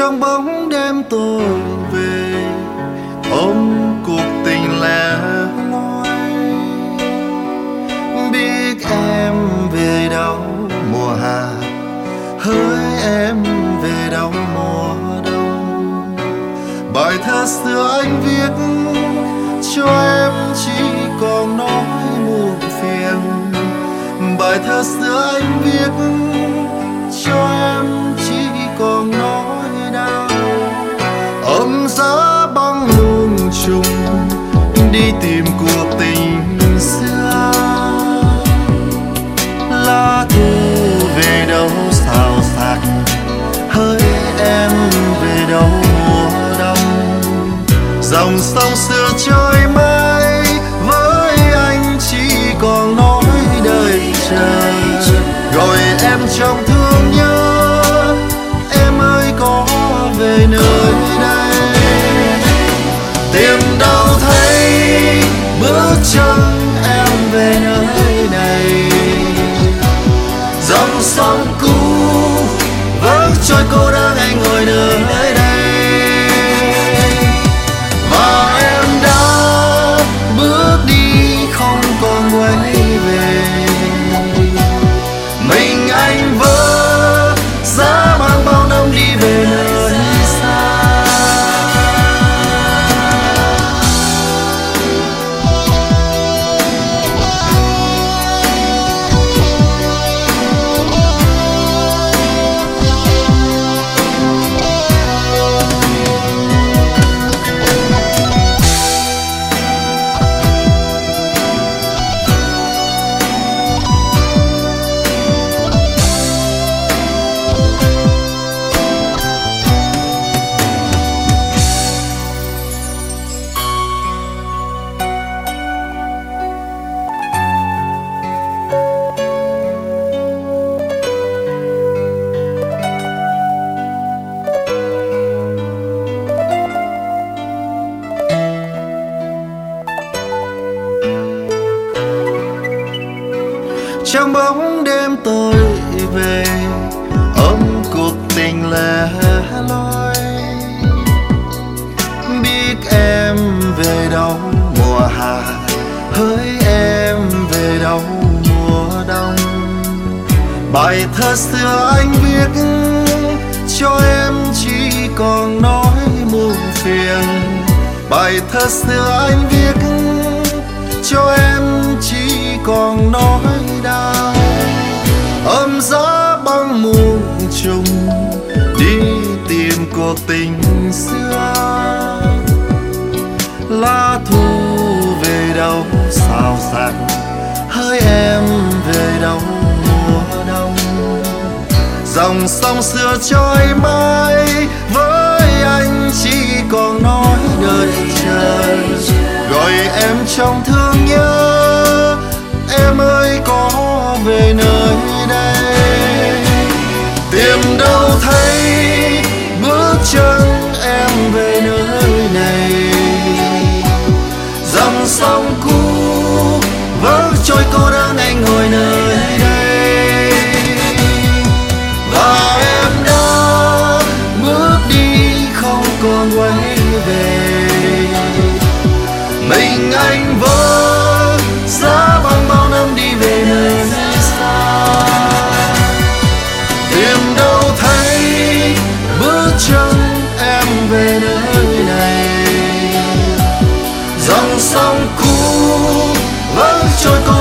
trong bóng đêm tôi về. Ôm cuộc tình lẻ loi biết em về đâu mùa hạ hỡi em về đâu mùa đông. Bài thơ xưa anh viết cho em chỉ còn nói muộn phiền. Bài thơ xưa anh viết dòng sông xưa trôi mãi, với anh chỉ còn nói đời chờ rồi em trong thương trong bóng đêm tôi về, ôm cuộc tình lẻ loi biết em về đâu mùa hạ hỡi em về đâu mùa đông. Bài thơ xưa anh viết, cho em chỉ còn nói muôn phiền. Bài thơ xưa anh viết, cho em chỉ còn nói đau. Lá thu về đâu? Sao sạc? Hỡi em về đâu? Mùa đông. Dòng sông xưa trôi mãi, với anh chỉ còn nói đợi chờ gọi em trong thương nhớ, em ơi có về nơi sông cũ. Vỡ trôi cô đơn anh ngồi nơi dòng sông cũ vẫn trôi cô